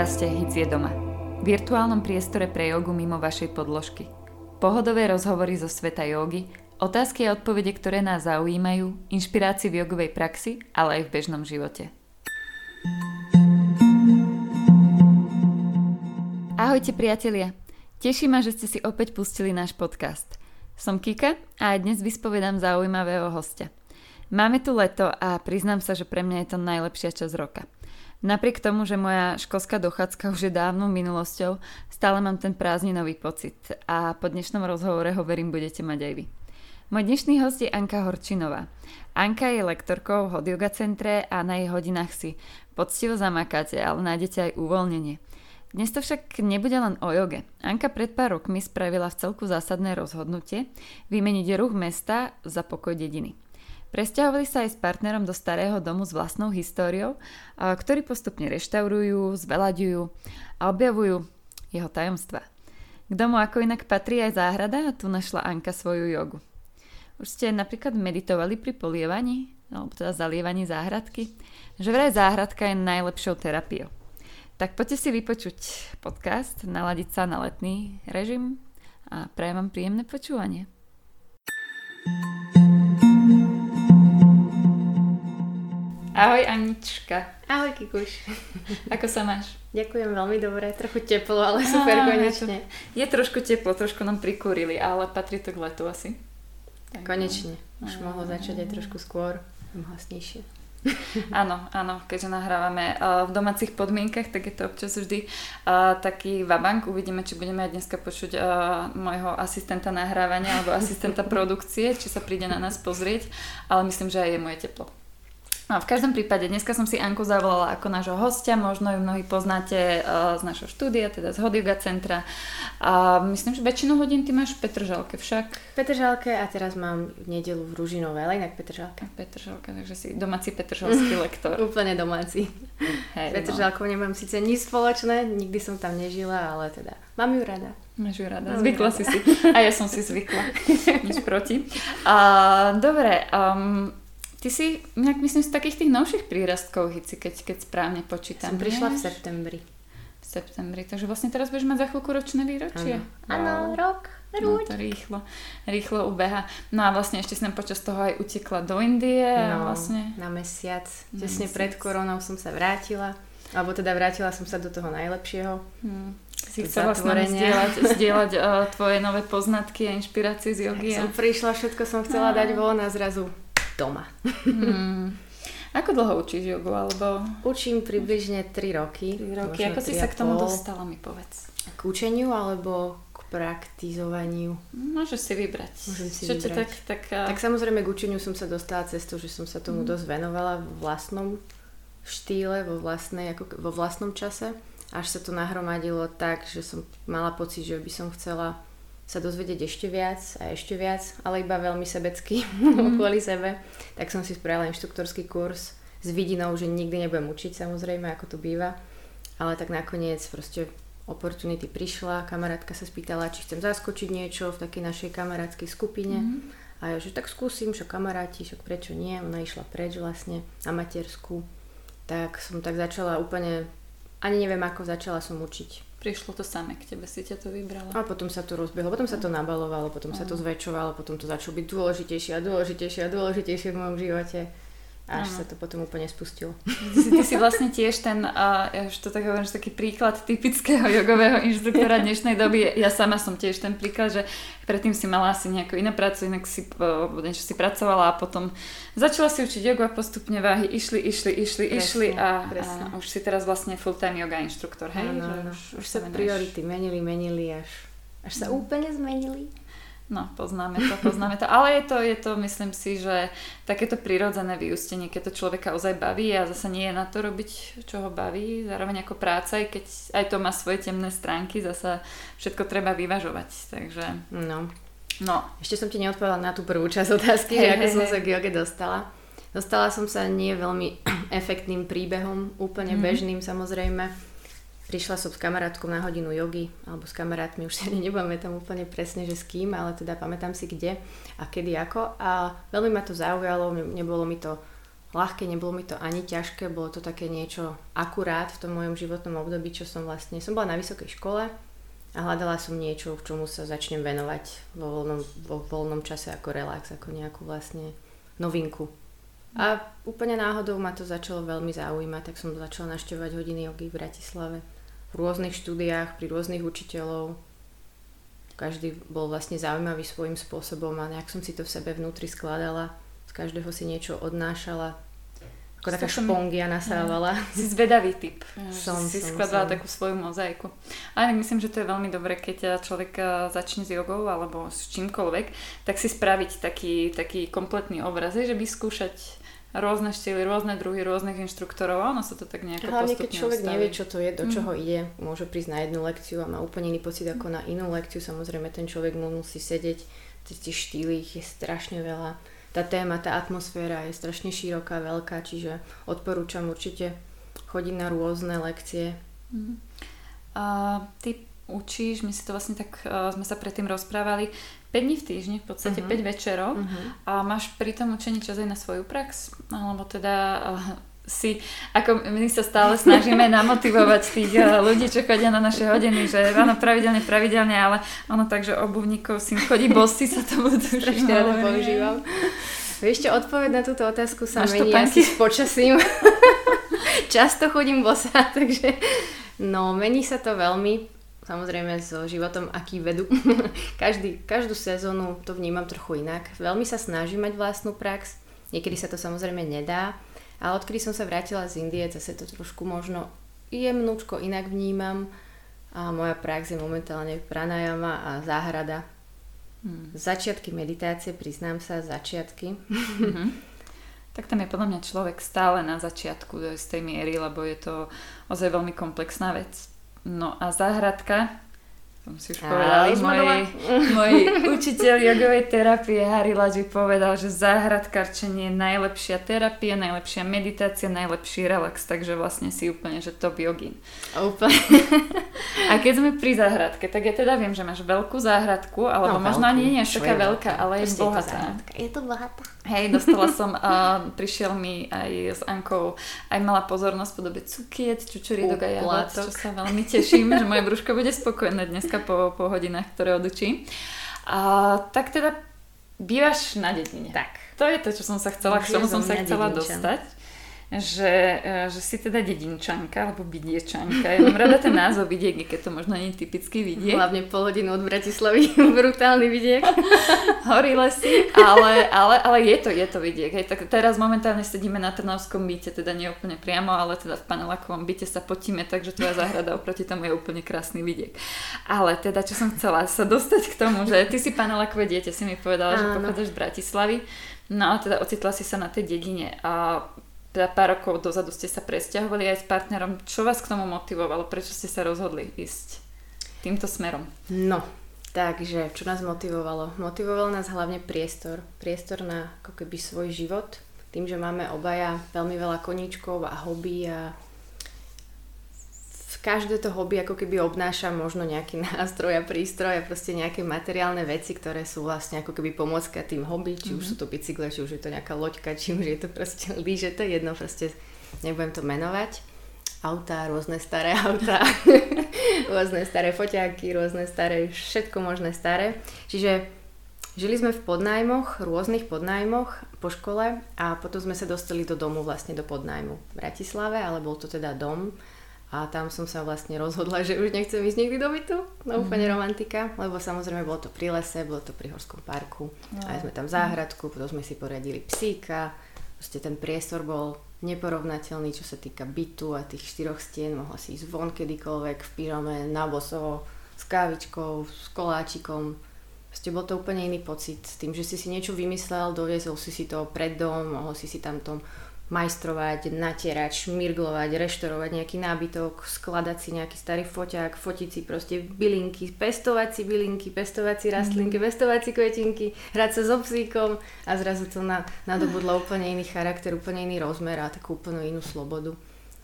V podcaste Hic je doma. Virtuálnom priestore pre jogu mimo vašej podložky. Pohodové rozhovory zo sveta jogy, otázky a odpovede, ktoré nás zaujímajú, inšpirácie v jogovej praxi, ale aj v bežnom živote. Ahojte priatelia, teší ma, že ste si opäť pustili náš podcast. Som Kika a aj dnes vyspovedám zaujímavého hostia. Máme tu leto a priznám sa, že pre mňa je to najlepšia časť roka – Napriek tomu, že moja školská dochádzka už je dávnou minulosťou, stále mám ten prázdninový pocit a po dnešnom rozhovore ho verím budete mať aj vy. Môj dnešný host je Anka Horčinová. Anka je lektorkou v Hot Yoga centre a na jej hodinách si poctivo zamakáte, ale nájdete aj uvoľnenie. Dnes to však nebude len o joge. Anka pred pár rokmi spravila v celku zásadné rozhodnutie vymeniť ruch mesta za pokoj dediny. Presťahovali sa aj s partnerom do starého domu s vlastnou históriou, ktorý postupne reštaurujú, zvelaďujú a objavujú jeho tajomstva. K domu ako inak patrí aj záhrada a tu našla Anka svoju jogu. Už ste napríklad meditovali pri polievaní, alebo teda zalievaní záhradky, že vraj záhradka je najlepšou terapiou. Tak poďte si vypočuť podcast, naladiť sa na letný režim a prajem vám príjemné počúvanie. Ahoj Anička. Ahoj Kikuš. Ako sa máš? Ďakujem veľmi dobre, trochu teplo, ale super Á, konečne. Je, to, je trošku teplo, trošku nám prikúrili, ale patrí to k letu asi. Tak konečne, no. už mohlo začať aj trošku skôr, hlasnejšie. Áno, áno, keďže nahrávame uh, v domácich podmienkach, tak je to občas vždy uh, taký vabank. Uvidíme, či budeme aj dneska počuť uh, môjho asistenta nahrávania alebo asistenta produkcie, či sa príde na nás pozrieť, ale myslím, že aj je moje teplo. No, v každom prípade, dneska som si Anku zavolala ako nášho hostia, možno ju mnohí poznáte uh, z našho štúdia, teda z Hodiga centra. A myslím, že väčšinu hodín ty máš v Petržalke však. V Petržalke a teraz mám v nedelu v Ružinove, ale inak Petržalke. Petržalke, takže si domáci petržalský lektor. Úplne domáci. Hej, Petržalkou no. nemám síce nič spoločné, nikdy som tam nežila, ale teda mám ju rada. Máš ju rada, zvykla si si. A ja som si zvykla. Nič proti. Uh, dobre, um, Ty si, nejak myslím, z takých tých novších prírastkov Hici, keď, keď správne počítam. Som prišla v septembri. V septembri, takže vlastne teraz budeš mať za chvíľku ročné výročie. Áno, rok. No to rýchlo, rýchlo ubeha. No a vlastne ešte nám počas toho aj utekla do Indie. No, vlastne... na mesiac. Tesne pred koronou som sa vrátila. Alebo teda vrátila som sa do toho najlepšieho. Hmm. Si chcela s nami zdieľať, zdieľať uh, tvoje nové poznatky a inšpirácie z jogy. Som prišla, všetko som chcela dať von a zrazu doma. Hmm. Ako dlho učíš jogu? Alebo... Učím približne 3 roky. 3 roky. Ako si sa k tomu dostala, mi povedz. K učeniu alebo k praktizovaniu? Môžeš si vybrať. Môžem si Čo vybrať. Tak, tak, tak samozrejme k učeniu som sa dostala cez to, že som sa tomu mm. dosť venovala v vlastnom štýle, vo, vlastnej, ako, vo vlastnom čase. Až sa to nahromadilo tak, že som mala pocit, že by som chcela sa dozvedieť ešte viac a ešte viac, ale iba veľmi sebecky mm. kvôli sebe, tak som si spravila inštruktorský kurz s vidinou, že nikdy nebudem učiť samozrejme, ako to býva. Ale tak nakoniec proste opportunity prišla, kamarátka sa spýtala, či chcem zaskočiť niečo v takej našej kamarátskej skupine. Mm. A ja, že tak skúsim, čo kamaráti, však prečo nie. Ona išla preč vlastne na matersku. Tak som tak začala úplne, ani neviem ako, začala som učiť Prišlo to samé k tebe, si ťa to vybralo. A potom sa to rozbehlo, potom sa to nabalovalo, potom sa to zväčšovalo, potom to začalo byť dôležitejšie a dôležitejšie a dôležitejšie v mojom živote až ano. sa to potom úplne spustilo. Ty si, ty si vlastne tiež ten, uh, ja už to tak hovorím, že taký príklad typického jogového inštruktora dnešnej doby. Ja sama som tiež ten príklad, že predtým si mala asi nejakú inú prácu, inak si uh, niečo si pracovala a potom začala si učiť jogu a postupne váhy išli, išli, išli, presne, išli a, presne. a už si teraz vlastne full-time yoga inštruktor. Hej? Ano, že už, už sa priority menili, menili až, až sa mm. úplne zmenili. No, poznáme to, poznáme to. Ale je to, je to, myslím si, že takéto prirodzené vyústenie, keď to človeka ozaj baví a zase nie je na to robiť, čo ho baví, zároveň ako práca, aj keď aj to má svoje temné stránky, zase všetko treba vyvažovať. Takže... No. no. Ešte som ti neodpovedala na tú prvú časť otázky, hey, ako hey, som hey. sa k joge dostala. Dostala som sa nie veľmi efektným príbehom, úplne mm. bežným samozrejme prišla som s kamarátkou na hodinu jogy, alebo s kamarátmi, už si ani tam úplne presne, že s kým, ale teda pamätám si kde a kedy ako. A veľmi ma to zaujalo, nebolo mi to ľahké, nebolo mi to ani ťažké, bolo to také niečo akurát v tom mojom životnom období, čo som vlastne, som bola na vysokej škole a hľadala som niečo, v čomu sa začnem venovať vo voľnom, vo voľnom čase ako relax, ako nejakú vlastne novinku. A úplne náhodou ma to začalo veľmi zaujímať, tak som začala naštevovať hodiny jogy v Bratislave v rôznych štúdiách, pri rôznych učiteľov. Každý bol vlastne zaujímavý svojím spôsobom a nejak som si to v sebe vnútri skladala z každého si niečo odnášala. Ako taká špongia nasávala. Si zvedavý typ. Som, si som, skladala som. takú svoju mozaiku. Ale myslím, že to je veľmi dobré, keď človek eh, začne s jogou alebo s čímkoľvek, tak si spraviť taký, taký kompletný obraz, že vyskúšať rôzne štýly, rôzne druhy, rôznych inštruktorov a ono sa to tak nejako Hlavne keď človek ustaví. nevie, čo to je, do Mm. čoho ide, môže prísť na jednu lekciu a má úplne iný pocit ako na inú lekciu. Samozrejme, ten človek mu musí sedieť, tie štýly ich je strašne veľa. Tá téma, tá atmosféra je strašne široká, veľká, čiže odporúčam určite chodiť na rôzne lekcie. Mhm. A ty učíš, my si to vlastne tak, uh, sme sa predtým rozprávali, 5 dní v týždni, v podstate Mhm. 5 večerov Uh-huh. a máš pri tom učení čas aj na svoju prax? Alebo teda uh, si, ako my sa stále snažíme namotivovať tých uh, ľudí, čo chodia na naše hodiny, že áno, pravidelne, pravidelne, ale ono tak, že obuvníkov syn chodí bosy, sa to budú Strašne rada používam. Vieš čo, odpoveď na túto otázku sa Máš mení asi s počasím. Často chodím bosa, takže no, mení sa to veľmi. Samozrejme so životom, aký vedú. Každý, každú sezónu to vnímam trochu inak. Veľmi sa snažím mať vlastnú prax. Niekedy sa to samozrejme nedá. Ale odkedy som sa vrátila z Indie, zase to trošku možno jemnúčko inak vnímam. A moja prax je momentálne pranajama a záhrada. Hmm. Začiatky meditácie, priznám sa, začiatky. Mhm. Tak tam je podľa mňa človek stále na začiatku do istej miery, lebo je to ozaj veľmi komplexná vec. No a záhradka, som si už povedala, môj, môj učiteľ jogovej terapie Harry Ladži povedal, že záhradkarčenie je najlepšia terapia, najlepšia meditácia, najlepší relax, takže vlastne si úplne, že top. Úplne. A keď sme pri záhradke, tak ja teda viem, že máš veľkú záhradku, alebo No, možno veľkú. ani nie až Čo taká je veľká, ale je bohatá. Je to bohatá. Hej, dostala som, a prišiel mi aj s Ankou aj malá pozornosť v podobe cukiet, čučorídok a jahod, čo sa veľmi teším, že moje brúško bude spokojné dneska po, po hodinách, ktoré odučím. A, tak teda bývaš na dedine. Tak. To je to, čo som sa chcela, Už k čomu som sa chcela dedinčan. dostať. Že, e, že si teda dedinčanka, alebo vidiečanka. Ja mám rada ten názov vidiek, keď to možno nie je typický vidiek. Hlavne pol hodinu od Bratislavy. Brutálny vidiek. horí lesy, ale, ale, ale je to, je to vidiek. Hej, tak teraz momentálne sedíme na Trnavskom byte, teda nie úplne priamo, ale teda v panelákovom byte sa potíme, takže tvoja záhrada oproti tomu je úplne krásny vidiek. Ale teda, čo som chcela sa dostať k tomu, že ty si panelákové dieťa, si mi povedala, že Áno. pochádzaš z Bratislavy, no a teda ocitla si sa na tej dedine a teda pár rokov dozadu ste sa presťahovali aj s partnerom. Čo vás k tomu motivovalo? Prečo ste sa rozhodli ísť týmto smerom? No, takže čo nás motivovalo? Motivoval nás hlavne priestor. Priestor na ako keby svoj život. Tým, že máme obaja veľmi veľa koníčkov a hobby a každé to hobby ako keby obnáša možno nejaký nástroj a prístroj a proste nejaké materiálne veci, ktoré sú vlastne ako keby pomôcka tým hobby, či už sú to bicykle, či už je to nejaká loďka, či už je to proste lyže, to je jedno, proste nebudem to menovať. Autá, rôzne staré autá, rôzne staré foťáky, rôzne staré, všetko možné staré. Čiže žili sme v podnájmoch, rôznych podnájmoch po škole a potom sme sa dostali do domu vlastne do podnájmu v Bratislave, ale bol to teda dom a tam som sa vlastne rozhodla, že už nechcem ísť nikdy do bytu, no úplne romantika, lebo samozrejme bolo to pri lese, bolo to pri Horskom parku, No. aj sme tam záhradku, potom sme si poriadili psíka, proste ten priestor bol neporovnateľný, čo sa týka bytu a tých štyroch stien, mohla si ísť von kedykoľvek v pyžame, na boso, s kávičkou, s koláčikom, Proste bol to úplne iný pocit. Tým, že si si niečo vymyslel, doviezol si si to pred dom, mohol si si tam tom majstrovať, natierať, šmirglovať, reštorovať nejaký nábytok, skladať si nejaký starý foťák, fotiť si proste bylinky, pestovať si bylinky, pestovať si rastlinky, mm. pestovať si kvetinky, hrať sa so psíkom a zrazu to na, nadobudlo úplne iný charakter, úplne iný rozmer a takú úplne inú slobodu.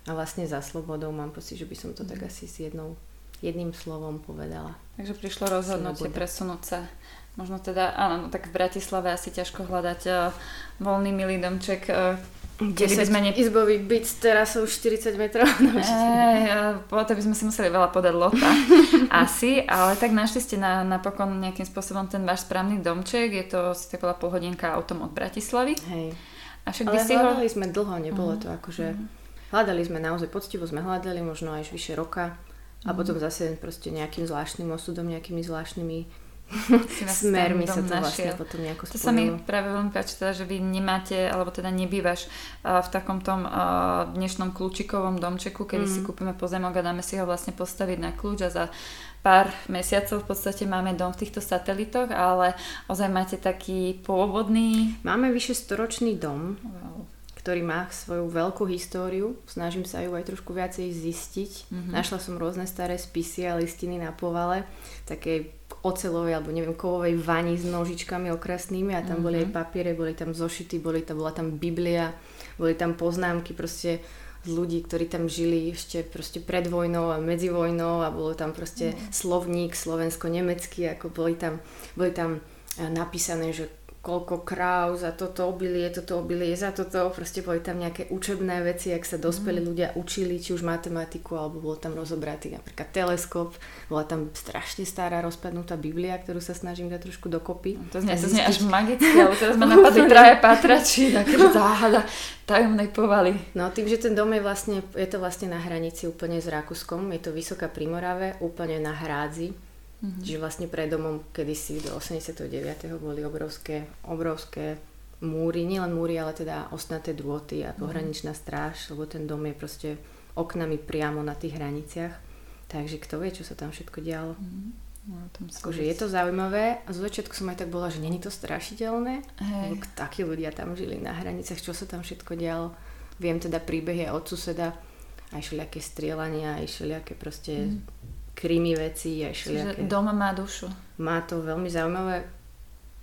A vlastne za slobodou mám pocit, že by som to tak asi s jednou, jedným slovom povedala. Takže prišlo rozhodnutie presunúť sa. Možno teda, áno, no tak v Bratislave asi ťažko hľadať uh, voľný milý domček, uh, 10 by sme ne... izbový byt s terasou 40 metrov. No, Ej, potom by sme si museli veľa podať lota. Asi, ale tak našli ste na, napokon nejakým spôsobom ten váš správny domček. Je to si tak bola polhodinka autom od Bratislavy. Hej. A však ale hľadali ho... sme dlho, nebolo uh-huh. to akože... Uh-huh. Hľadali sme naozaj poctivo, sme hľadali možno aj vyše roka. A uh-huh. potom zase proste nejakým zvláštnym osudom, nejakými zvláštnymi smermi sa to našiel. vlastne potom nejako spojilo. To sa mi práve veľmi páči, teda, že vy nemáte, alebo teda nebývaš uh, v takom tom uh, dnešnom kľúčikovom domčeku, kedy mm. si kúpime pozemok a dáme si ho vlastne postaviť na kľúč a za pár mesiacov v podstate máme dom v týchto satelitoch, ale ozaj máte taký pôvodný... Máme vyše storočný dom. Wow ktorý má svoju veľkú históriu. Snažím sa ju aj trošku viacej zistiť. Mm-hmm. Našla som rôzne staré spisy a listiny na povale, také ocelovej alebo neviem kovovej vani s nožičkami okrasnými a tam mm-hmm. boli aj mhm. papiere, boli tam zošity, boli tam, bola tam Biblia, boli tam poznámky proste z ľudí, ktorí tam žili ešte proste pred vojnou a medzi vojnou a bolo tam proste mm. slovník slovensko-nemecký, ako boli tam, boli tam eh, napísané, že koľko kráv za toto obilie, toto obilie za toto. Proste boli tam nejaké učebné veci, ak sa dospelí mm. ľudia učili, či už matematiku, alebo bol tam rozobratý napríklad teleskop. Bola tam strašne stará rozpadnutá Biblia, ktorú sa snažím dať trošku dokopy. To znie, to znie až magicky, ale teraz ma napadli traje patrači, také záhada tajomnej povaly. No tým, že ten dom je vlastne, je to vlastne na hranici úplne s Rakúskom, je to Vysoká Primorave, úplne na hrádzi Mm-hmm. Čiže vlastne pred domom kedysi do 89. boli obrovské, obrovské múry, nielen múry, ale teda ostnaté drôty a mhm. pohraničná stráž, lebo ten dom je proste oknami priamo na tých hraniciach. Takže kto vie, čo sa tam všetko dialo. Mm-hmm. No, akože je to zaujímavé a z začiatku som aj tak bola, že není to strašidelné, lebo takí ľudia tam žili na hraniciach, čo sa tam všetko dialo. Viem teda príbehy od suseda, aj všelijaké strieľania, aj všelijaké proste mm krimi veci a všelijaké. Čiže doma má dušu. Má to veľmi zaujímavé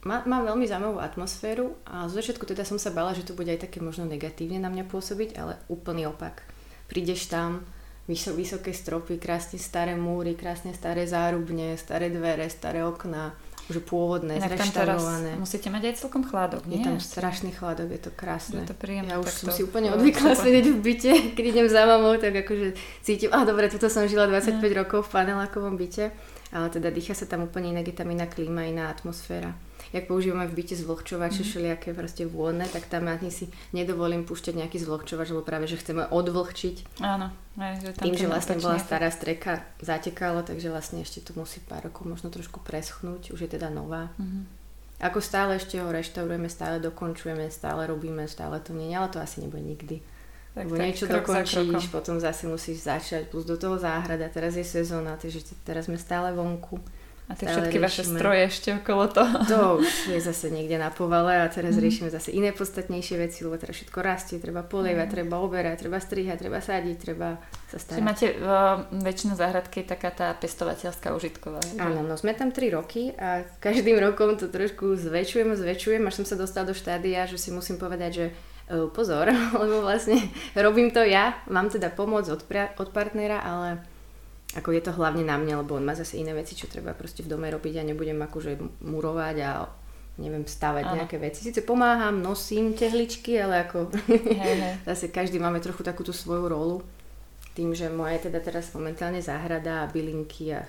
má, má veľmi zaujímavú atmosféru a z začiatku teda som sa bala, že to bude aj také možno negatívne na mňa pôsobiť, ale úplný opak. Prídeš tam, vysok, vysoké stropy, krásne staré múry, krásne staré zárubne, staré dvere, staré okná, už pôvodné, Inak zreštaurované. musíte mať aj celkom chladok, nie? Je tam strašný chladok, je to krásne. Je to príjemné. Ja už som si úplne odvykla sedieť v byte, keď idem za mamou, tak akože cítim, a dobre, tuto som žila 25 mm. rokov v panelákovom byte, ale teda dýcha sa tam úplne inak, je tam iná klíma, iná atmosféra jak používame v byte zvlhčovače, mm. všelijaké proste vôdne, tak tam ja si nedovolím púšťať nejaký zvlhčovač, lebo práve, že chceme odvlhčiť. Áno. Aj, že tam Tým, že vlastne bola stará streka, zatekalo, takže vlastne ešte to musí pár rokov možno trošku preschnúť, už je teda nová. Mm. Ako stále ešte ho reštaurujeme, stále dokončujeme, stále robíme, stále to nie, ale to asi nebude nikdy. Tak, Lebo tak, niečo dokončíš, potom zase musíš začať, plus do toho záhrada, teraz je sezóna, takže teraz sme stále vonku. A tie všetky riešime. vaše stroje ešte okolo toho. To už je zase niekde na povale a teraz mm. riešime zase iné podstatnejšie veci, lebo teraz všetko rastie, treba polievať, mm. treba oberať, treba strihať, treba sadiť, treba sa starať. Čiže máte uh, väčšina záhradky taká tá pestovateľská užitková. Áno, no sme tam 3 roky a každým rokom to trošku zväčšujem, zväčšujem, až som sa dostala do štádia, že si musím povedať, že uh, pozor, lebo vlastne robím to ja, mám teda pomoc od, pra- od partnera, ale ako je to hlavne na mne, lebo on má zase iné veci, čo treba proste v dome robiť a nebudem akože murovať a neviem, stavať Aha. nejaké veci. Sice pomáham, nosím tehličky, ale ako hey, hey. zase každý máme trochu takúto svoju rolu. Tým, že moja je teda teraz momentálne záhrada a bylinky a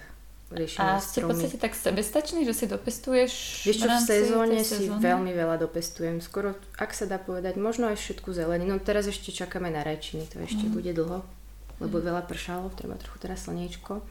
riešime A ste v podstate tak sebestačný, že si dopestuješ Vieš čo, v sezóne si sezóny? veľmi veľa dopestujem. Skoro, ak sa dá povedať, možno aj všetku zeleninu. Teraz ešte čakáme na rajčiny, to ešte mm. bude dlho lebo veľa pršalo, treba trochu teraz slniečko.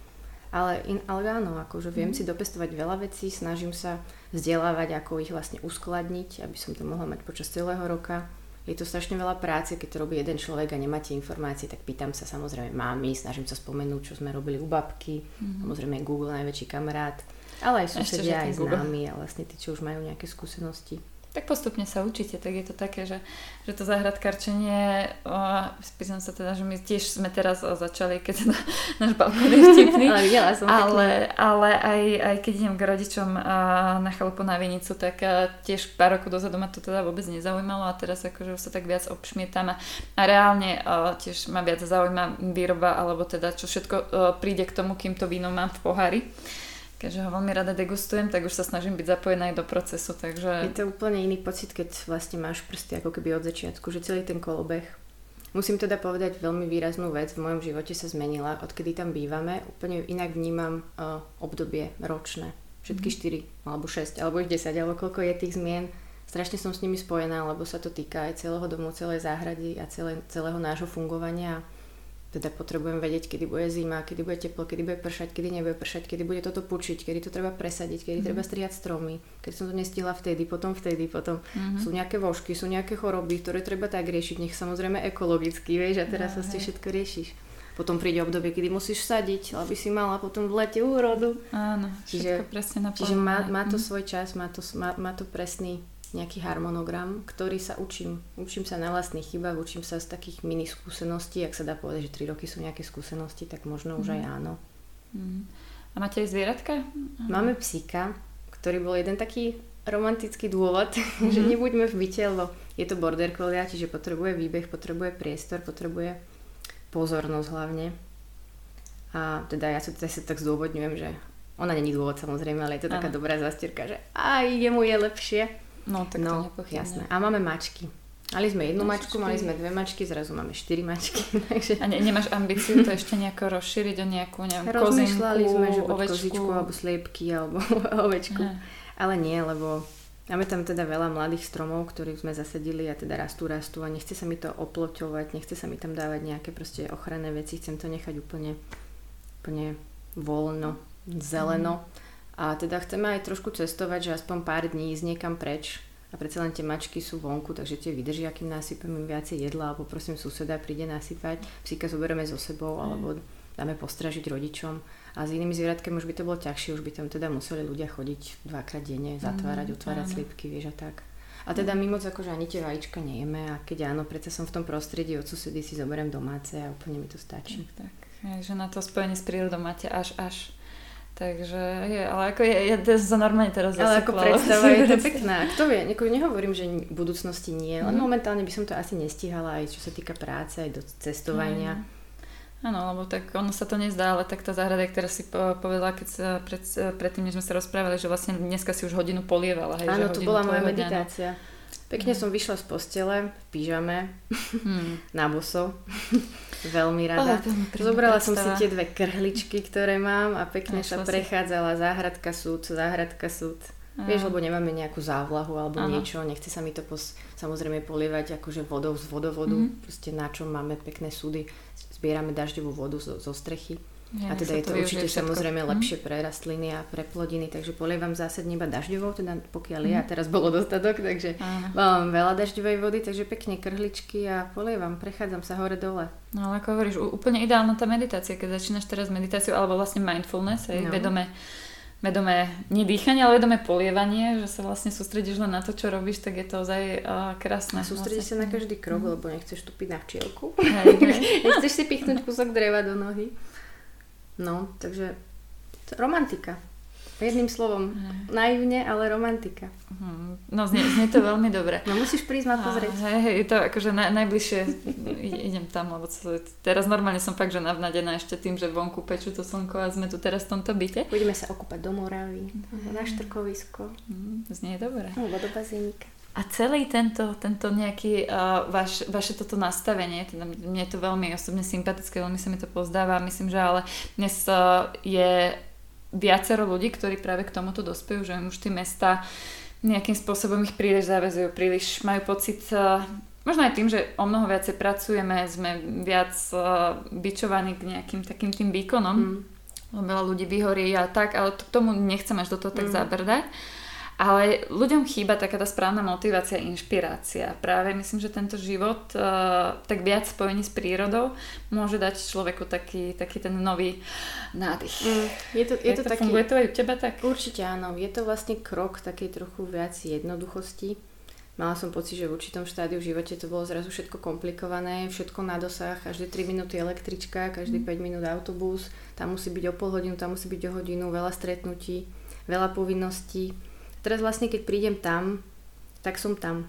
Ale, in, ale áno, akože viem mm. si dopestovať veľa vecí, snažím sa vzdelávať, ako ich vlastne uskladniť, aby som to mohla mať počas celého roka. Je to strašne veľa práce, keď to robí jeden človek a nemáte informácie, tak pýtam sa samozrejme mámy, snažím sa spomenúť, čo sme robili u babky, mm. samozrejme Google najväčší kamarát, ale aj susedia, aj známi a vlastne tí, čo už majú nejaké skúsenosti tak postupne sa učíte, tak je to také, že, že to záhradkarčenie, spýtam sa teda, že my tiež sme teraz začali, keď teda náš balkón je vtipný, ale, som ale, ale aj, aj keď idem k rodičom na chalupu na Vinicu, tak tiež pár rokov dozadu ma to teda vôbec nezaujímalo a teraz akože už sa tak viac obšmietam a, a reálne tiež ma viac zaujíma výroba alebo teda čo všetko príde k tomu, kým to víno mám v pohári keďže ho veľmi rada degustujem, tak už sa snažím byť zapojená aj do procesu, takže... Je to úplne iný pocit, keď vlastne máš prsty ako keby od začiatku, že celý ten kolobeh. Musím teda povedať veľmi výraznú vec, v mojom živote sa zmenila, odkedy tam bývame, úplne inak vnímam uh, obdobie ročné. Všetky mm. 4, alebo 6, alebo ich 10, alebo koľko je tých zmien. Strašne som s nimi spojená, lebo sa to týka aj celého domu, celej záhrady a celé, celého nášho fungovania teda potrebujem vedieť, kedy bude zima, kedy bude teplo, kedy bude pršať, kedy nebude pršať, kedy bude toto pučiť, kedy to treba presadiť, kedy mm. treba strihať stromy, keď som to nestihla vtedy, potom vtedy, potom mm-hmm. sú nejaké vožky, sú nejaké choroby, ktoré treba tak riešiť, nech samozrejme ekologicky, vieš, a teraz no, sa všetko riešiš. Potom príde obdobie, kedy musíš sadiť, aby si mala potom v lete úrodu. Áno, čiže, presne Čiže má, má to mhm. svoj čas, má to, má, má to presný nejaký harmonogram, ktorý sa učím. Učím sa na vlastných chybách, učím sa z takých mini skúseností, ak sa dá povedať, že 3 roky sú nejaké skúsenosti, tak možno mm. už aj mhm. áno. Mm. A máte aj zvieratka? Máme psíka, ktorý bol jeden taký romantický dôvod, mm-hmm. že nebuďme v byte, lebo je to border collie, čiže potrebuje výbeh, potrebuje priestor, potrebuje pozornosť hlavne. A teda ja sa, teda sa tak zdôvodňujem, že ona není dôvod samozrejme, ale je to taká dobrá zastierka, že aj jemu je lepšie. No, tak no, to jasné. A máme mačky. Mali sme jednu mačku, mali sme dve mačky, zrazu máme štyri mačky. Takže... A ne, nemáš ambíciu to ešte nejako rozšíriť o nejakú, neviem, Rozmýšľali sme, že buď kozičku, alebo sliepky, alebo ovečku. Aha. Ale nie, lebo máme tam teda veľa mladých stromov, ktorých sme zasadili a teda rastú, rastú a nechce sa mi to oploťovať, nechce sa mi tam dávať nejaké proste ochranné veci, chcem to nechať úplne, úplne voľno, zeleno. Mm a teda chceme aj trošku cestovať, že aspoň pár dní ísť niekam preč. A predsa len tie mačky sú vonku, takže tie vydržia, kým nasypem im viacej jedla, alebo prosím suseda príde nasypať, psíka zoberieme so sebou, alebo dáme postražiť rodičom. A s inými zvieratkami už by to bolo ťažšie, už by tam teda museli ľudia chodiť dvakrát denne, zatvárať, mm, otvárať áno. slipky, vieš a tak. A teda my moc akože ani tie vajíčka nejeme a keď áno, predsa som v tom prostredí, od susedy si zoberiem domáce a úplne mi to stačí. Tak, tak. že na to spojenie s prírodou máte až až Takže, je, ale ako je, ja to sa normálne teraz Ale ako predstava je to pekná. Kto vie, neko, nehovorím, že v budúcnosti nie, len mm. momentálne by som to asi nestihala aj čo sa týka práce, aj do cestovania. Mm. Áno, lebo tak ono sa to nezdá, ale tak tá záhrada, ktorá si povedala, keď sa pred, predtým, než sme sa rozprávali, že vlastne dneska si už hodinu polievala. Hej, Áno, to bola moja meditácia. Dňa, Pekne mm. som vyšla z postele v pyžame mm. na boso. Veľmi rada. Oh, Zobrala som si tie dve krhličky, ktoré mám a pekne a sa prechádzala si. záhradka súd, záhradka súd. Aha. Vieš, lebo nemáme nejakú závlahu alebo Aha. niečo, nechce sa mi to pos, samozrejme polievať akože vodou z vodovodu, mm-hmm. proste na čom máme pekné súdy, zbierame dažďovú vodu zo, zo strechy ja, a teda je to, určite samozrejme hm? lepšie pre rastliny a pre plodiny, takže polievam zásadne iba dažďovou, teda pokiaľ je a teraz bolo dostatok, takže mám veľa dažďovej vody, takže pekne krhličky a polievam, prechádzam sa hore dole. No ale ako hovoríš, úplne ideálna tá meditácia, keď začínaš teraz meditáciu alebo vlastne mindfulness, aj no. vedome vedomé nedýchanie, ale vedomé polievanie, že sa vlastne sústredíš len na to, čo robíš, tak je to ozaj uh, krásne. A sústredíš vlastne. sa na každý krok, mm. lebo nechceš tupiť na včielku. nechceš si pichnúť kúsok dreva do nohy. No, takže romantika. Jedným slovom, naivne, ale romantika. Hmm. No, znie, znie to veľmi dobre. No musíš prísť ma pozrieť. Hej, hej, je to akože na, najbližšie idem tam, lebo teraz normálne som fakt, že navnadená ešte tým, že vonku peču to slnko a sme tu teraz v tomto byte. Budeme sa okúpať do Moravy, hmm. na štrkovisko. Hmm, znie dobre. Alebo do bazénika. A celý tento, tento nejaký uh, vaš, vaše toto nastavenie, teda mne je to veľmi osobne sympatické, veľmi sa mi to pozdáva, myslím, že ale dnes uh, je viacero ľudí, ktorí práve k tomuto dospejú, že už tie mesta nejakým spôsobom ich príliš zavezujú, príliš majú pocit, uh, možno aj tým, že o mnoho viacej pracujeme, sme viac uh, bičovaní k nejakým takým tým výkonom, mm. veľa ľudí vyhorí a tak, ale k tomu nechcem až do toho tak mm. zabrdať. Ale ľuďom chýba taká tá správna motivácia, inšpirácia. Práve myslím, že tento život uh, tak viac spojený s prírodou môže dať človeku taký, taký ten nový nádych. Mm, je to, je to, to taký, funguje to aj u teba tak? Určite áno. Je to vlastne krok takej trochu viac jednoduchosti. Mala som pocit, že v určitom štádiu v živote to bolo zrazu všetko komplikované, všetko na dosah, každé 3 minúty električka, každý mm. 5 minút autobus, tam musí byť o pol hodinu, tam musí byť o hodinu, veľa stretnutí, veľa povinností Teraz vlastne, keď prídem tam, tak som tam.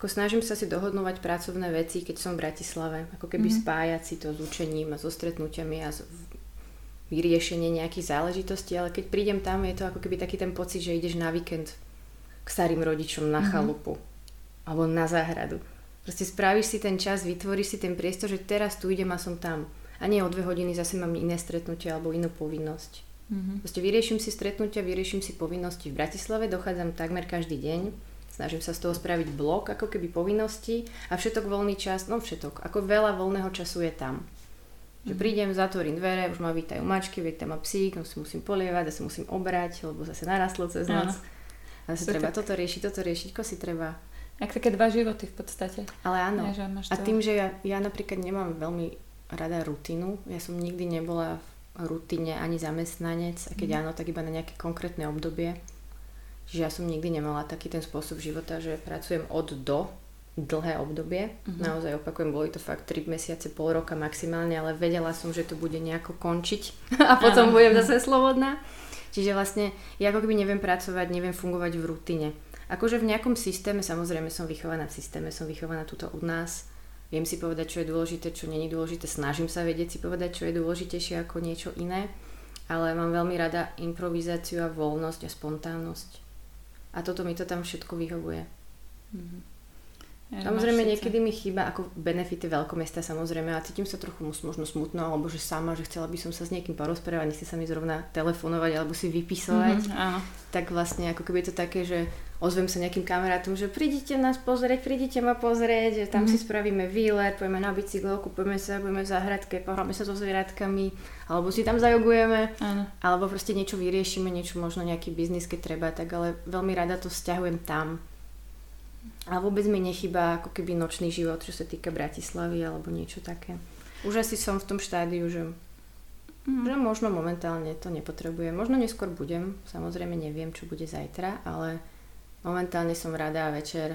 Ako snažím sa si dohodnovať pracovné veci, keď som v Bratislave. Ako keby mm. spájať si to s učením a so stretnutiami a s vyriešenie nejakých záležitostí, ale keď prídem tam, je to ako keby taký ten pocit, že ideš na víkend k starým rodičom na mm-hmm. chalupu alebo na záhradu. Proste spravíš si ten čas, vytvoríš si ten priestor, že teraz tu idem a som tam. A nie o dve hodiny zase mám iné stretnutie alebo inú povinnosť. Mm-hmm. Proste vyrieším si stretnutia, vyrieším si povinnosti v Bratislave, dochádzam takmer každý deň, snažím sa z toho spraviť blok, ako keby povinnosti a všetok voľný čas, no všetok, ako veľa voľného času je tam. Že prídem, zatvorím dvere, už ma vítajú mačky, veď tam má psík, no si musím polievať, zase musím obrať, lebo zase narastlo cez noc. A zase treba tak... toto riešiť, toto riešiť, ko si treba. Jak také dva životy v podstate. Ale áno. Ja, a tým, že ja, ja napríklad nemám veľmi rada rutinu, ja som nikdy nebola v rutine ani zamestnanec, a keď mm. áno, tak iba na nejaké konkrétne obdobie. Čiže ja som nikdy nemala taký ten spôsob života, že pracujem od do, dlhé obdobie. Uh-huh. Naozaj opakujem, boli to fakt 3 mesiace, pol roka maximálne, ale vedela som, že to bude nejako končiť a potom uh-huh. budem zase slobodná. Čiže vlastne ja ako keby neviem pracovať, neviem fungovať v rutine. Akože v nejakom systéme, samozrejme som vychovaná v systéme, som vychovaná tuto od nás. Viem si povedať, čo je dôležité, čo není dôležité. Snažím sa vedieť si povedať, čo je dôležitejšie ako niečo iné. Ale mám veľmi rada improvizáciu a voľnosť a spontánnosť. A toto mi to tam všetko vyhovuje. Mm-hmm. Samozrejme, niekedy mi chýba ako benefity veľkomesta, samozrejme, a cítim sa trochu možno smutno, alebo že sama, že chcela by som sa s niekým porozprávať, nechce sa mi zrovna telefonovať alebo si vypisovať. Mm-hmm, áno. Tak vlastne ako keby je to také, že ozvem sa nejakým kamarátom, že prídite nás pozrieť, prídite ma pozrieť, že tam mm-hmm. si spravíme výlet, pojeme na bicyklo, kúpeme sa, budeme v záhradke, pohráme sa so zvieratkami, alebo si tam zajogujeme, áno. alebo proste niečo vyriešime, niečo možno nejaký biznis, keď treba, tak ale veľmi rada to vzťahujem tam a vôbec mi nechýba ako keby nočný život, čo sa týka Bratislavy alebo niečo také. Už asi som v tom štádiu, že, mm. že možno momentálne to nepotrebujem. Možno neskôr budem, samozrejme neviem, čo bude zajtra, ale momentálne som rada večer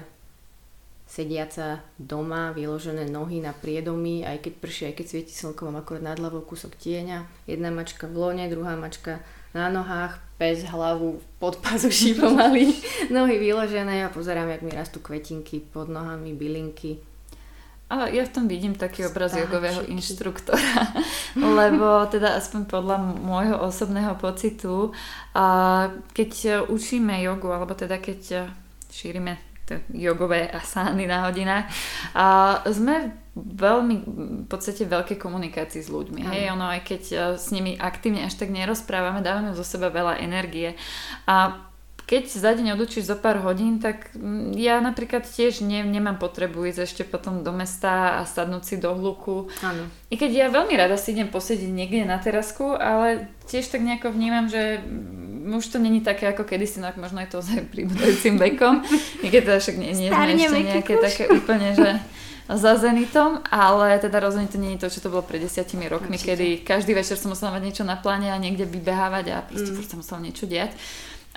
sediaca doma, vyložené nohy na priedomí, aj keď prší, aj keď svieti slnko, mám akorát nad hlavou kúsok tieňa, jedna mačka v lone, druhá mačka na nohách, pes hlavu pod pazuší pomaly, nohy vyložené a pozerám, jak mi rastú kvetinky pod nohami, bylinky. Ale ja v tom vidím taký obraz Stáčiky. jogového inštruktora, lebo teda aspoň podľa môjho osobného pocitu, keď učíme jogu, alebo teda keď šírime jogové asány na hodinách. A sme veľmi v podstate veľké komunikácii s ľuďmi. Hej, ono aj keď e, s nimi aktívne až tak nerozprávame, dávame zo seba veľa energie. A keď za deň odučíš zo pár hodín, tak mm, ja napríklad tiež ne, nemám potrebu ísť ešte potom do mesta a sadnúť si do hluku. Áno. I keď ja veľmi rada si idem posediť niekde na terasku, ale tiež tak nejako vnímam, že už to není také ako kedysi, no možno je to s pribudajúcim vekom. Niekedy teda však nie, nie sme ešte nejaké už. také úplne, že za Zenitom, ale teda rozhodne to nie je to, čo to bolo pred desiatimi rokmi, Určite. kedy každý večer som musela mať niečo na pláne a niekde vybehávať a proste mm. sa musela niečo diať.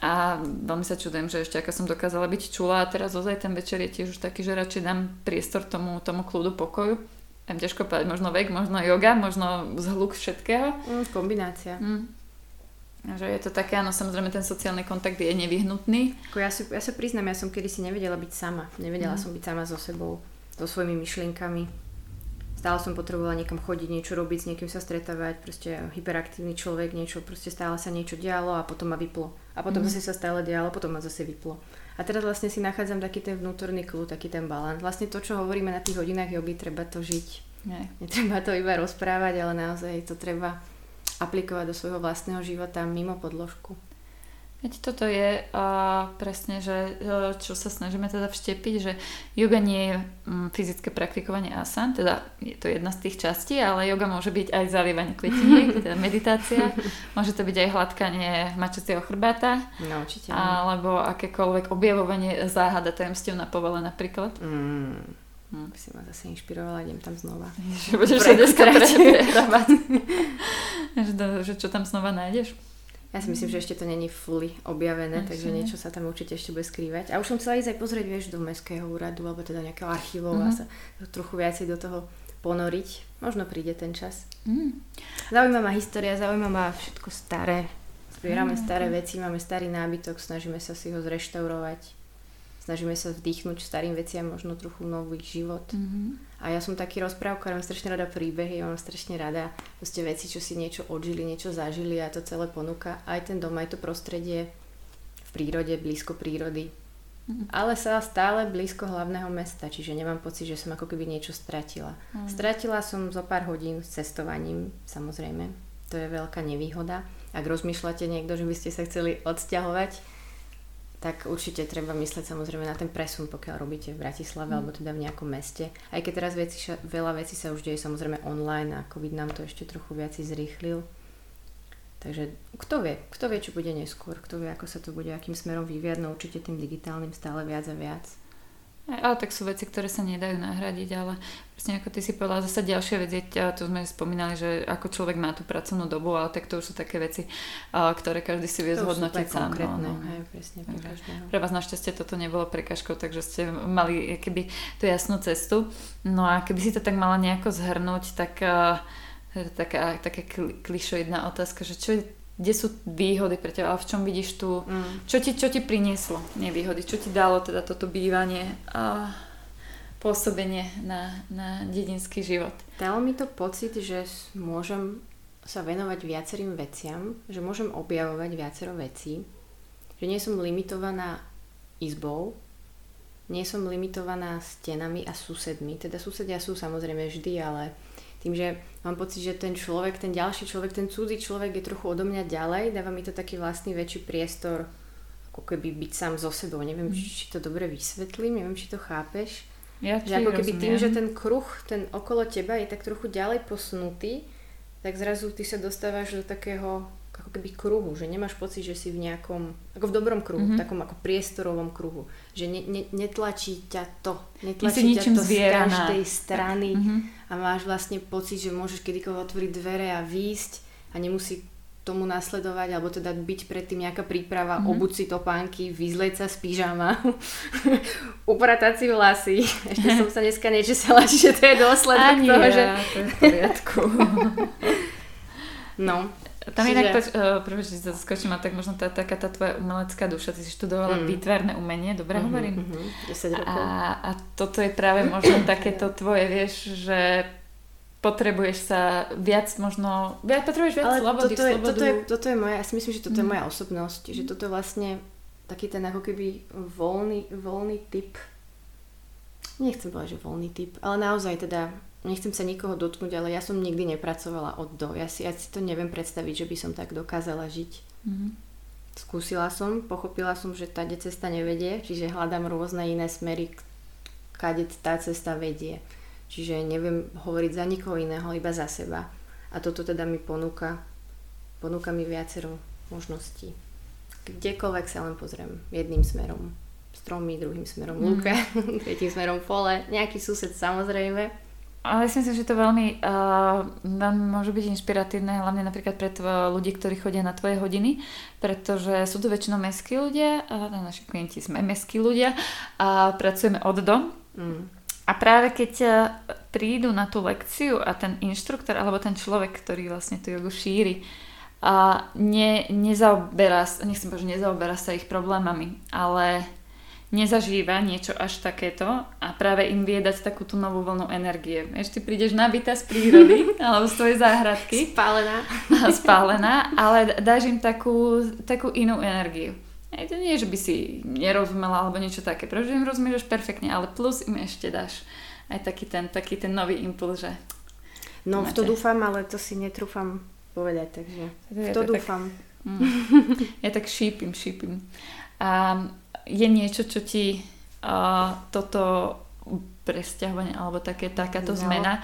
A veľmi sa čudujem, že ešte aká som dokázala byť čula a teraz ozaj ten večer je tiež už taký, že radšej dám priestor tomu, tomu kľudu, pokoju. Viem ťažko povedať, možno vek, možno yoga, možno zhluk všetkého. Mm, kombinácia. Mm. Že je to také, áno, samozrejme ten sociálny kontakt je nevyhnutný. Ja, si, ja sa priznám, ja som kedysi nevedela byť sama. Nevedela mm. som byť sama so sebou, so svojimi myšlienkami stále som potrebovala niekam chodiť, niečo robiť, s niekým sa stretávať, proste hyperaktívny človek, niečo, proste stále sa niečo dialo a potom ma vyplo. A potom mm. zase sa stále dialo, potom ma zase vyplo. A teraz vlastne si nachádzam taký ten vnútorný kľud, taký ten balán. Vlastne to, čo hovoríme na tých hodinách joby, treba to žiť. Nie. Netreba to iba rozprávať, ale naozaj to treba aplikovať do svojho vlastného života mimo podložku. Veď toto je uh, presne, že uh, čo sa snažíme teda vštepiť, že yoga nie je um, fyzické praktikovanie asan, teda je to jedna z tých častí, ale yoga môže byť aj zalievanie kvetiniek, teda meditácia, môže to byť aj hladkanie mačacieho chrbáta, no, určite. alebo akékoľvek objavovanie záhada tajomstiev na povele napríklad. Mm. Hm. Si ma zase inšpirovala, idem tam znova. Že budeš sa dneska prehrávať. že čo tam znova nájdeš? Ja si myslím, že ešte to není fully objavené, Asi. takže niečo sa tam určite ešte bude skrývať. A už som chcela ísť aj pozrieť, vieš, do Mestského úradu, alebo teda nejakého archívov uh-huh. a mhm. sa trochu viacej do toho ponoriť. Možno príde ten čas. Mm. Zaujíma ma história, zaujíma ma všetko staré. Zbierame mm. staré veci, máme starý nábytok, snažíme sa si ho zreštaurovať. Snažíme sa vdýchnuť starým veciam možno trochu nový život. Mm-hmm. A ja som taký rozprávkar, mám strašne rada príbehy, mám strašne rada proste veci, čo si niečo odžili, niečo zažili a to celé ponúka aj ten dom, aj to prostredie v prírode, blízko prírody. Mm-hmm. Ale sa stále blízko hlavného mesta, čiže nemám pocit, že som ako keby niečo stratila. Mm-hmm. Stratila som zo pár hodín s cestovaním, samozrejme. To je veľká nevýhoda. Ak rozmýšľate niekto, že by ste sa chceli odsťahovať, tak určite treba mysleť samozrejme na ten presun, pokiaľ robíte v Bratislave mm. alebo teda v nejakom meste. Aj keď teraz veci, veľa vecí sa už deje samozrejme online a COVID nám to ešte trochu viac zrýchlil. Takže kto vie, kto vie, čo bude neskôr, kto vie, ako sa to bude, akým smerom vyviať, no určite tým digitálnym stále viac a viac. Ale tak sú veci, ktoré sa nedajú nahradiť, ale presne ako ty si povedala, zase ďalšia vec je, tu sme spomínali, že ako človek má tú pracovnú dobu, ale tak to už sú také veci, ktoré každý si vie zhodnotiť sám. No, no. Hej, presne pre, pre vás našťastie toto nebolo prekažkou, takže ste mali keby tú jasnú cestu. No a keby si to tak mala nejako zhrnúť, tak taká, taká klišoidná otázka, že čo je kde sú výhody pre teba, ale v čom vidíš tu, mm. čo, ti, čo ti prinieslo nevýhody, čo ti dalo teda toto bývanie a pôsobenie na, na dedinský život. Dalo mi to pocit, že môžem sa venovať viacerým veciam, že môžem objavovať viacero vecí, že nie som limitovaná izbou, nie som limitovaná stenami a susedmi. Teda susedia sú samozrejme vždy, ale tým, že mám pocit, že ten človek, ten ďalší človek, ten cudzí človek je trochu odo mňa ďalej, dáva mi to taký vlastný väčší priestor, ako keby byť sám so sebou. Neviem, mm. či, to dobre vysvetlím, neviem, či to chápeš. Ja že ako keby rozumiem. tým, že ten kruh, ten okolo teba je tak trochu ďalej posunutý, tak zrazu ty sa dostávaš do takého ako keby kruhu, že nemáš pocit, že si v nejakom, ako v dobrom kruhu, mm-hmm. takom ako priestorovom kruhu, že ne, ne, netlačí ťa to, netlačí ťa to zvieraná. z každej strany mm-hmm. a máš vlastne pocit, že môžeš kedykoľvek otvoriť dvere a výjsť a nemusí tomu nasledovať, alebo teda byť predtým nejaká príprava, mm-hmm. obuť si topánky, vyzleť sa z pyžama, upratať si vlasy. Ešte som sa dneska nečesala, čiže to je dôsledok Ani toho, ja, že... to je v poriadku. no, tam Čiže... inak, uh, prvé, že sa skočím, a tak možno tá, taká tá tvoja umelecká duša, ty si študovala mm. výtvarné umenie, dobre mm-hmm, hovorím? Mm-hmm, 10 rokov. A, a toto je práve možno takéto tvoje, vieš, že potrebuješ sa viac možno, viac, potrebuješ viac Ale slobody, toto je, slobodu. Toto je, toto je moja, ja si myslím, že toto mm. je moja osobnosť, že toto je vlastne taký ten ako keby voľný, voľný typ, nechcem povedať, že voľný typ, ale naozaj teda nechcem sa nikoho dotknúť, ale ja som nikdy nepracovala od do. Ja si, ja si to neviem predstaviť, že by som tak dokázala žiť. Mm-hmm. Skúsila som, pochopila som, že tá cesta nevedie, čiže hľadám rôzne iné smery, kade tá cesta vedie. Čiže neviem hovoriť za nikoho iného, iba za seba. A toto teda mi ponúka, ponúka mi viacero možností. Kdekoľvek sa len pozriem, jedným smerom. Stromy, druhým smerom mm. lúka, tretím smerom pole, nejaký sused samozrejme ale si myslím, že to veľmi uh, môže byť inšpiratívne, hlavne napríklad pre tvo, ľudí, ktorí chodia na tvoje hodiny, pretože sú to väčšinou mestskí ľudia, a naši klienti sme mestskí ľudia a pracujeme od dom. Mm. A práve keď prídu na tú lekciu a ten inštruktor alebo ten človek, ktorý vlastne tú jogu šíri, a ne, nezaoberá, nechcem povedať, že nezaoberá sa ich problémami, ale nezažíva niečo až takéto a práve im vie dať takú tú novú vlnu energie. Ešte prídeš nabitá z prírody alebo z tvojej záhradky. Spálená. Spálená, ale dáš im takú, takú inú energiu. Aj to nie, že by si nerozumela alebo niečo také, pretože im rozumieš perfektne, ale plus im ešte dáš aj taký ten, taký ten nový impuls, že... No v to dúfam, ale to si netrúfam povedať, takže v to, to dúfam. Tak, mm, ja tak šípim, šípim. A je niečo, čo ti uh, toto presťahovanie alebo také, takáto no. zmena,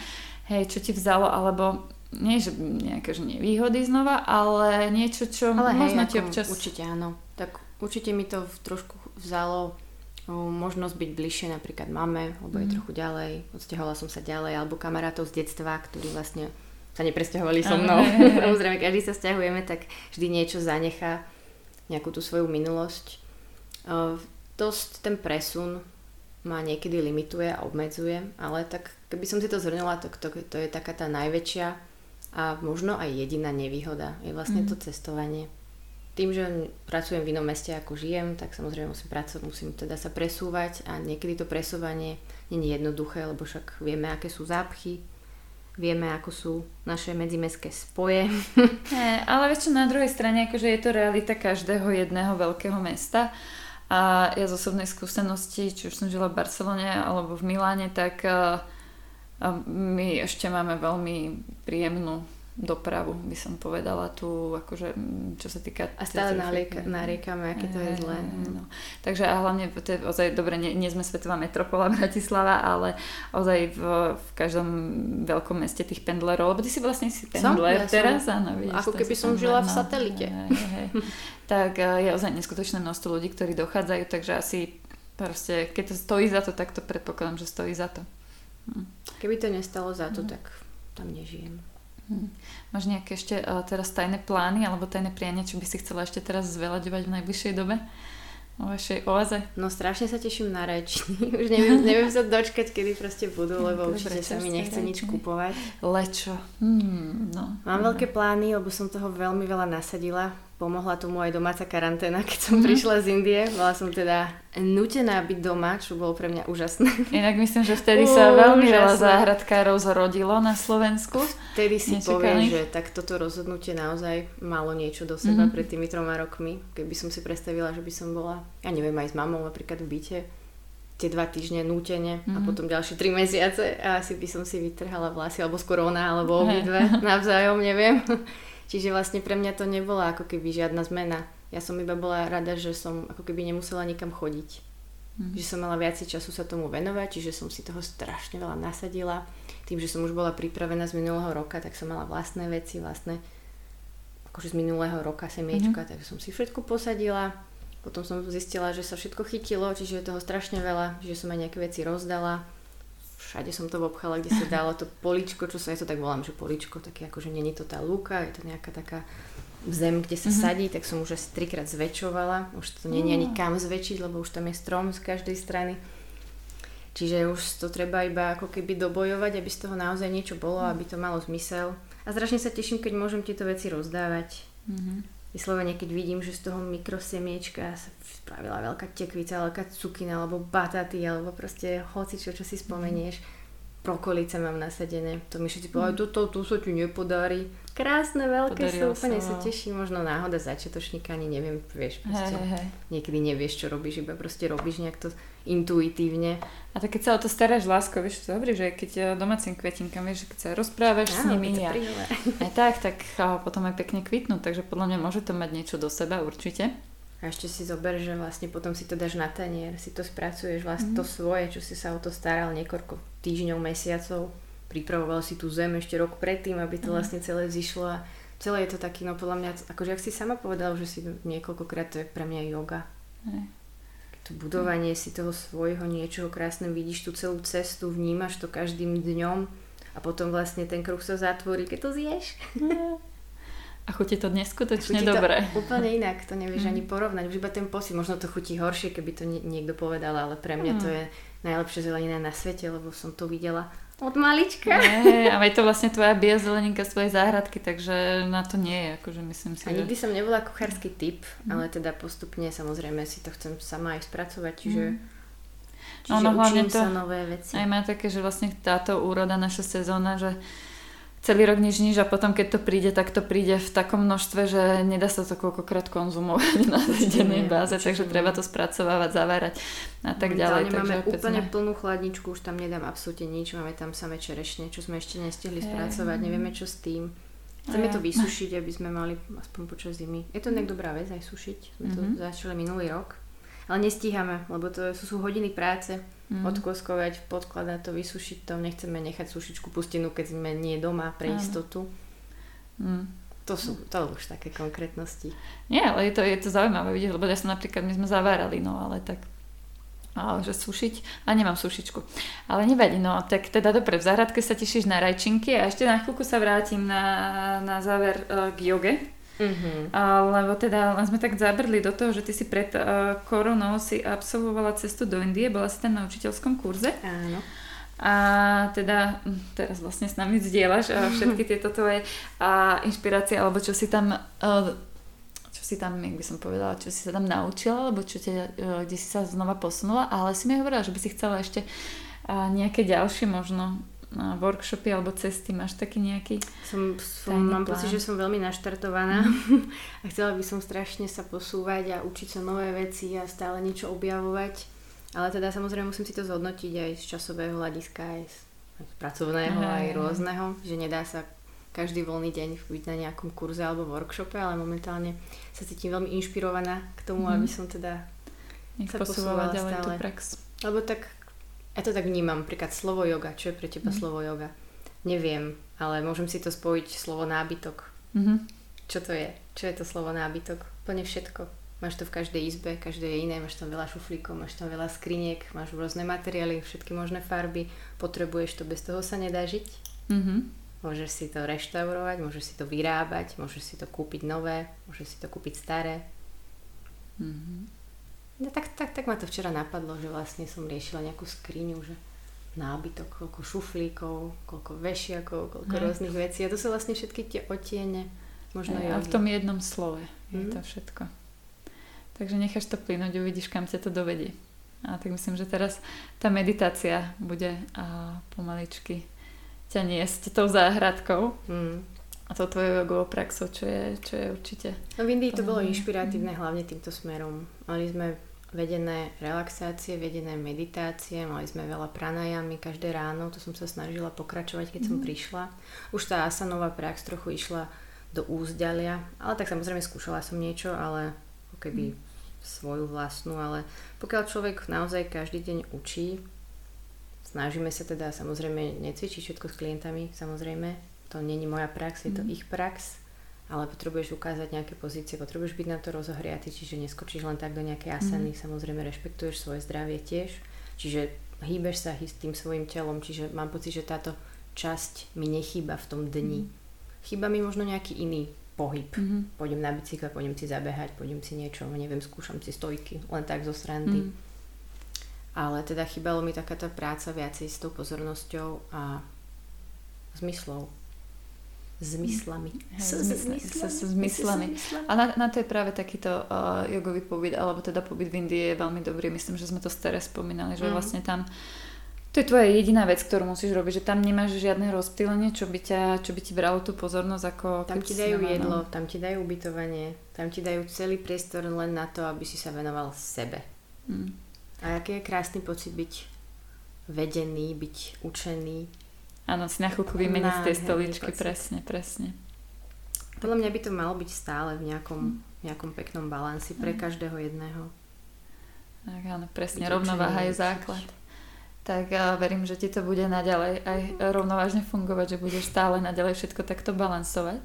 hej, čo ti vzalo, alebo nie, že nejaké že nevýhody znova, ale niečo, čo ale možno hej, ti občas... Určite áno. Tak určite mi to trošku vzalo možnosť byť bližšie napríklad mame, lebo mm. je mhm. trochu ďalej, odsťahovala som sa ďalej, alebo kamarátov z detstva, ktorí vlastne sa nepresťahovali so mnou. Samozrejme, každý sa stiahujeme, tak vždy niečo zanechá, nejakú tú svoju minulosť. Uh, dosť ten presun ma niekedy limituje a obmedzuje, ale tak keby som si to zhrnula, to, to, to je taká tá najväčšia a možno aj jediná nevýhoda je vlastne mm. to cestovanie. tým, že pracujem v inom meste ako žijem, tak samozrejme musím pracovať, musím teda sa presúvať a niekedy to presúvanie nie je jednoduché, lebo však vieme, aké sú zápchy, vieme, ako sú naše medzimestské spoje. Hey, ale čo, na druhej strane, akože je to realita každého jedného veľkého mesta a ja z osobnej skúsenosti, či už som žila v Barcelone alebo v Miláne, tak uh, my ešte máme veľmi príjemnú dopravu, by som povedala tu, akože, čo sa týka... A stále nariekame, aké to je zlé. No. Takže a hlavne, to je ozaj, dobre, nie, nie sme svetová metropola Bratislava, ale ozaj v, v každom veľkom meste tých pendlerov, lebo ty si vlastne si pendler som? teraz, som, áno, vidíš, Ako keby som žila v no. satelite. No, hej, hej. tak je ozaj neskutočné množstvo ľudí, ktorí dochádzajú, takže asi proste, keď to stojí za to, tak to predpokladám, že stojí za to. Hm. Keby to nestalo za to, hm. tak tam nežijem. Hm. Máš nejaké ešte uh, teraz tajné plány alebo tajné prianie, čo by si chcela ešte teraz zvelaďovať v najbližšej dobe? O vašej oaze? No strašne sa teším na reč. Už neviem, neviem sa dočkať, kedy proste budú, lebo Dobre, určite sa mi nechce nič kupovať. Lečo. Hmm, no. Mám veľké plány, lebo som toho veľmi veľa nasadila pomohla tomu aj domáca karanténa, keď som mm-hmm. prišla z Indie. Bola som teda nutená byť doma, čo bolo pre mňa úžasné. Inak myslím, že vtedy sa veľmi veľa záhradkárov zrodilo na Slovensku. Vtedy si poviem, že tak toto rozhodnutie naozaj malo niečo do seba mm-hmm. pred tými troma rokmi. Keby som si predstavila, že by som bola, ja neviem, aj s mamou napríklad v byte, tie dva týždne nútene mm-hmm. a mhm. potom ďalšie tri mesiace a asi by som si vytrhala vlasy, alebo skoro ona, alebo obidve navzájom, neviem. Čiže vlastne pre mňa to nebola ako keby žiadna zmena. Ja som iba bola rada, že som ako keby nemusela nikam chodiť. Mm. Že som mala viac času sa tomu venovať, čiže som si toho strašne veľa nasadila. Tým, že som už bola pripravená z minulého roka, tak som mala vlastné veci, vlastné akože z minulého roka semiečka, mm. tak som si všetko posadila. Potom som zistila, že sa všetko chytilo, čiže je toho strašne veľa, že som aj nejaké veci rozdala všade som to obchala, kde sa dalo to poličko, čo sa ja to tak volám, že poličko, také ako, že není to tá lúka, je to nejaká taká zem, kde sa mm-hmm. sadí, tak som už asi trikrát zväčšovala. Už to je ani kam zväčšiť, lebo už tam je strom z každej strany. Čiže už to treba iba ako keby dobojovať, aby z toho naozaj niečo bolo, aby to malo zmysel. A strašne sa teším, keď môžem tieto veci rozdávať. Mm-hmm. Vyslovene, keď vidím, že z toho mikrosemiečka sa spravila veľká tekvica, veľká cukina, alebo bataty, alebo proste hocičo, čo si spomenieš. Prokolice mám nasadené. To mi všetci povedali, mm. toto tu sa ti nepodarí. Krásne, veľké Podarilo sú, úplne sa, sa teším. Možno náhoda začiatočníka, ani neviem, vieš, proste. Hey, hey. Niekedy nevieš, čo robíš, iba proste robíš nejak to intuitívne. A tak keď sa o to staráš láskou, vieš, to dobrý, že keď eh, domácim kvetinkám, vieš, keď sa rozprávaš Áno, s nimi a aj tak, tak potom aj pekne kvitnú, takže podľa mňa môže to mať niečo do seba určite. A ešte si zober, že vlastne potom si to dáš na tanier, si to spracuješ vlastne mm. to svoje, čo si sa o to staral niekoľko týždňov, mesiacov. Pripravoval si tú zem ešte rok predtým, aby to mm. vlastne celé vzýšlo a celé je to taký, no podľa mňa, akože ak si sama povedal, že si niekoľkokrát to je pre mňa yoga. Mm to budovanie si toho svojho niečoho krásne, vidíš tú celú cestu, vnímaš to každým dňom a potom vlastne ten kruh sa zatvorí, keď to zješ. A chutí to neskutočne chutí dobre. To úplne inak, to nevieš mm. ani porovnať. Už iba ten pocit, možno to chutí horšie, keby to niekto povedal, ale pre mňa mm. to je najlepšia zelenina na svete, lebo som to videla od malička. Nie, a je to vlastne tvoja biozeleninka z tvojej záhradky, takže na to nie je, akože myslím si. A nikdy že... som nebola kuchársky typ, mm. ale teda postupne samozrejme si to chcem sama aj spracovať, čiže, mm. čiže no, no, učím to, sa nové veci. Aj má také, že vlastne táto úroda, naša sezóna, že celý rok nič nič a potom keď to príde, tak to príde v takom množstve, že nedá sa to koľkokrát konzumovať na dennej báze, takže treba to spracovávať, zavárať a tak ďalej. Takže máme úplne sme... plnú chladničku, už tam nedám absolútne nič, máme tam samé čerešne, čo sme ešte nestihli spracovať, nevieme čo s tým. Chceme to vysušiť, aby sme mali aspoň počas zimy. Je to nejak dobrá vec aj sušiť, sme to mm-hmm. začali minulý rok. Ale nestíhame, lebo to sú, sú hodiny práce mm. odkoskovať, podkladať to, vysušiť to. Nechceme nechať sušičku pustinu, keď sme nie doma pre istotu. Mm. To sú to už také konkrétnosti. Nie, ale je to, je to zaujímavé vidieť, lebo ja som napríklad, my sme zavárali, no ale tak ale že sušiť, a nemám sušičku. Ale nevadí, no tak teda dobre, v záhradke sa tešíš na rajčinky a ešte na chvíľku sa vrátim na, na záver uh, k joge, Uh-huh. lebo teda len sme tak zabrdli do toho, že ty si pred uh, koronou si absolvovala cestu do Indie, bola si tam na učiteľskom kurze. Áno. A teda hm, teraz vlastne s nami zdieľaš uh, všetky tieto tvoje uh, inšpirácie, alebo čo si tam uh, čo si tam, jak by som povedala, čo si sa tam naučila, alebo čo te, kde si sa znova posunula, ale si mi hovorila, že by si chcela ešte nejaké ďalšie možno workshopy alebo cesty? Máš taký nejaký som, som Mám plán? pocit, že som veľmi naštartovaná a chcela by som strašne sa posúvať a učiť sa nové veci a stále niečo objavovať. Ale teda samozrejme musím si to zhodnotiť aj z časového hľadiska, aj z, pracovného, aj, aj rôzneho, že nedá sa každý voľný deň byť na nejakom kurze alebo workshope, ale momentálne sa cítim veľmi inšpirovaná k tomu, mm. aby som teda Nech sa posúvala ďalej stále. tú prax. Lebo tak ja to tak vnímam, napríklad slovo yoga. Čo je pre teba mm. slovo yoga? Neviem, ale môžem si to spojiť slovo nábytok. Mm-hmm. Čo to je? Čo je to slovo nábytok? Plne všetko. Máš to v každej izbe, každé je iné, máš tam veľa šuflíkov, máš tam veľa skriniek, máš rôzne materiály, všetky možné farby, potrebuješ to, bez toho sa nedá žiť. Mm-hmm. Môžeš si to reštaurovať, môžeš si to vyrábať, môžeš si to kúpiť nové, môžeš si to kúpiť staré. Mm-hmm. No tak, tak, tak ma to včera napadlo, že vlastne som riešila nejakú skriňu, že nábytok, koľko šuflíkov, koľko vešiakov, koľko Hej. rôznych vecí. A to sú vlastne všetky tie otiene. Možno Hej, a v tom jednom slove je mm. to všetko. Takže necháš to plynúť, uvidíš, kam ťa to dovedie. A tak myslím, že teraz tá meditácia bude a pomaličky ťa niesť tou záhradkou. Mm. A to tvojou jogovou praxou, čo je, čo je určite... No v Indii to bolo inšpiratívne hlavne týmto smerom. Mali sme vedené relaxácie, vedené meditácie, mali sme veľa pranajami každé ráno, to som sa snažila pokračovať, keď mm. som mhm. prišla. Už tá asanová prax trochu išla do úzďalia, ale tak samozrejme skúšala som niečo, ale keby mm. svoju vlastnú, ale pokiaľ človek naozaj každý deň učí, snažíme sa teda samozrejme necvičiť všetko s klientami, samozrejme, to není moja prax, je to mm. ich prax, ale potrebuješ ukázať nejaké pozície, potrebuješ byť na to rozohriatý, čiže neskočíš len tak do nejakej asany, mm. samozrejme rešpektuješ svoje zdravie tiež, čiže hýbeš sa tým svojim telom, čiže mám pocit, že táto časť mi nechýba v tom dni. Mm. Chýba mi možno nejaký iný pohyb. Mm-hmm. Pôjdem na bicykle, pôjdem si zabehať, pôjdem si niečo, neviem, skúšam si stojky, len tak zo srandy. Mm. Ale teda chýbalo mi taká tá práca viacej s tou pozornosťou a zmyslov zmyslami. S, zmyslami. A na, na to je práve takýto uh, jogový pobyt, alebo teda pobyt v Indii je veľmi dobrý. Myslím, že sme to staré spomínali, že mm. vlastne tam to je tvoja jediná vec, ktorú musíš robiť, že tam nemáš žiadne rozptýlenie, čo by, ťa, čo by ti bralo tú pozornosť ako... Tam ti dajú jedlo, tam ti dajú ubytovanie, tam ti dajú celý priestor len na to, aby si sa venoval sebe. Mm. A aký je krásny pocit byť vedený, byť učený, Áno, si na chvíľku vymeniť z tej stoličky, pocit. presne, presne. Podľa mňa by to malo byť stále v nejakom, nejakom peknom balansi pre mm. každého jedného. Tak áno, presne, rovnováha je základ. Tak ja verím, že ti to bude naďalej aj rovnovážne fungovať, že budeš stále naďalej všetko takto balansovať.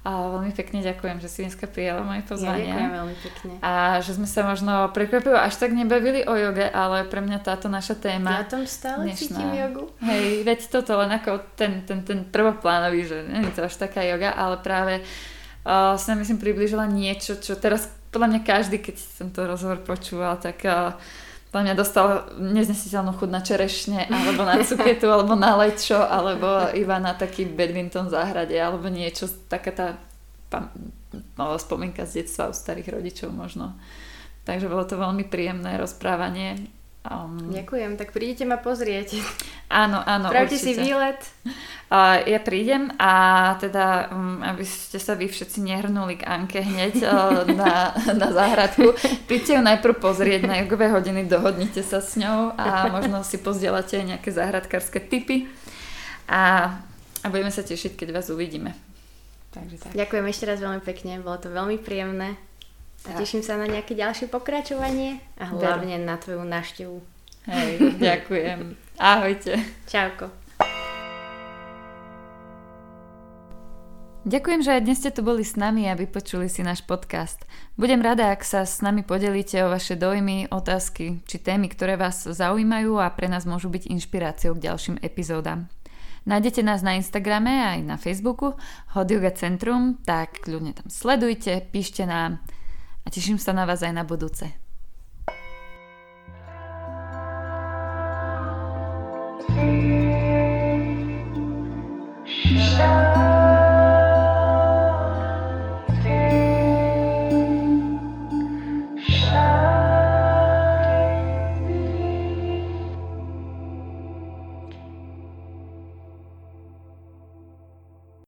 A veľmi pekne ďakujem, že si dneska prijala moje pozvanie. Ja ďakujem veľmi pekne. A že sme sa možno prekvapivo až tak nebavili o joge, ale pre mňa táto naša téma... Ja tam stále dnešná, cítim jogu. Hej, veď toto len ako ten, ten, ten prvoplánový, že nie je to až taká joga, ale práve uh, sa myslím približila niečo, čo teraz podľa mňa každý, keď som to rozhovor počúval, tak uh, podľa mňa dostal neznesiteľnú chuť na čerešne, alebo na cuketu, alebo na lečo, alebo iba na taký badminton v záhrade, alebo niečo, taká tá no, spomienka z detstva u starých rodičov možno. Takže bolo to veľmi príjemné rozprávanie Um, Ďakujem, tak prídete ma pozrieť. Áno, áno, Spravte si výlet. Uh, ja prídem a teda, um, aby ste sa vy všetci nehrnuli k Anke hneď uh, na, na záhradku, príďte ju najprv pozrieť na jogové hodiny, dohodnite sa s ňou a možno si pozdielate nejaké záhradkárske tipy a, a budeme sa tešiť, keď vás uvidíme. Takže tak. Ďakujem ešte raz veľmi pekne, bolo to veľmi príjemné. A teším sa na nejaké ďalšie pokračovanie a hlavne Veru. na tvoju návštevu. Hej, ďakujem. Ahojte. Čauko. Ďakujem, že aj dnes ste tu boli s nami a vypočuli si náš podcast. Budem rada, ak sa s nami podelíte o vaše dojmy, otázky či témy, ktoré vás zaujímajú a pre nás môžu byť inšpiráciou k ďalším epizódam. Nájdete nás na Instagrame aj na Facebooku Hot Yoga Centrum, tak ľudne tam sledujte, píšte nám a teším sa na vás aj na budúce.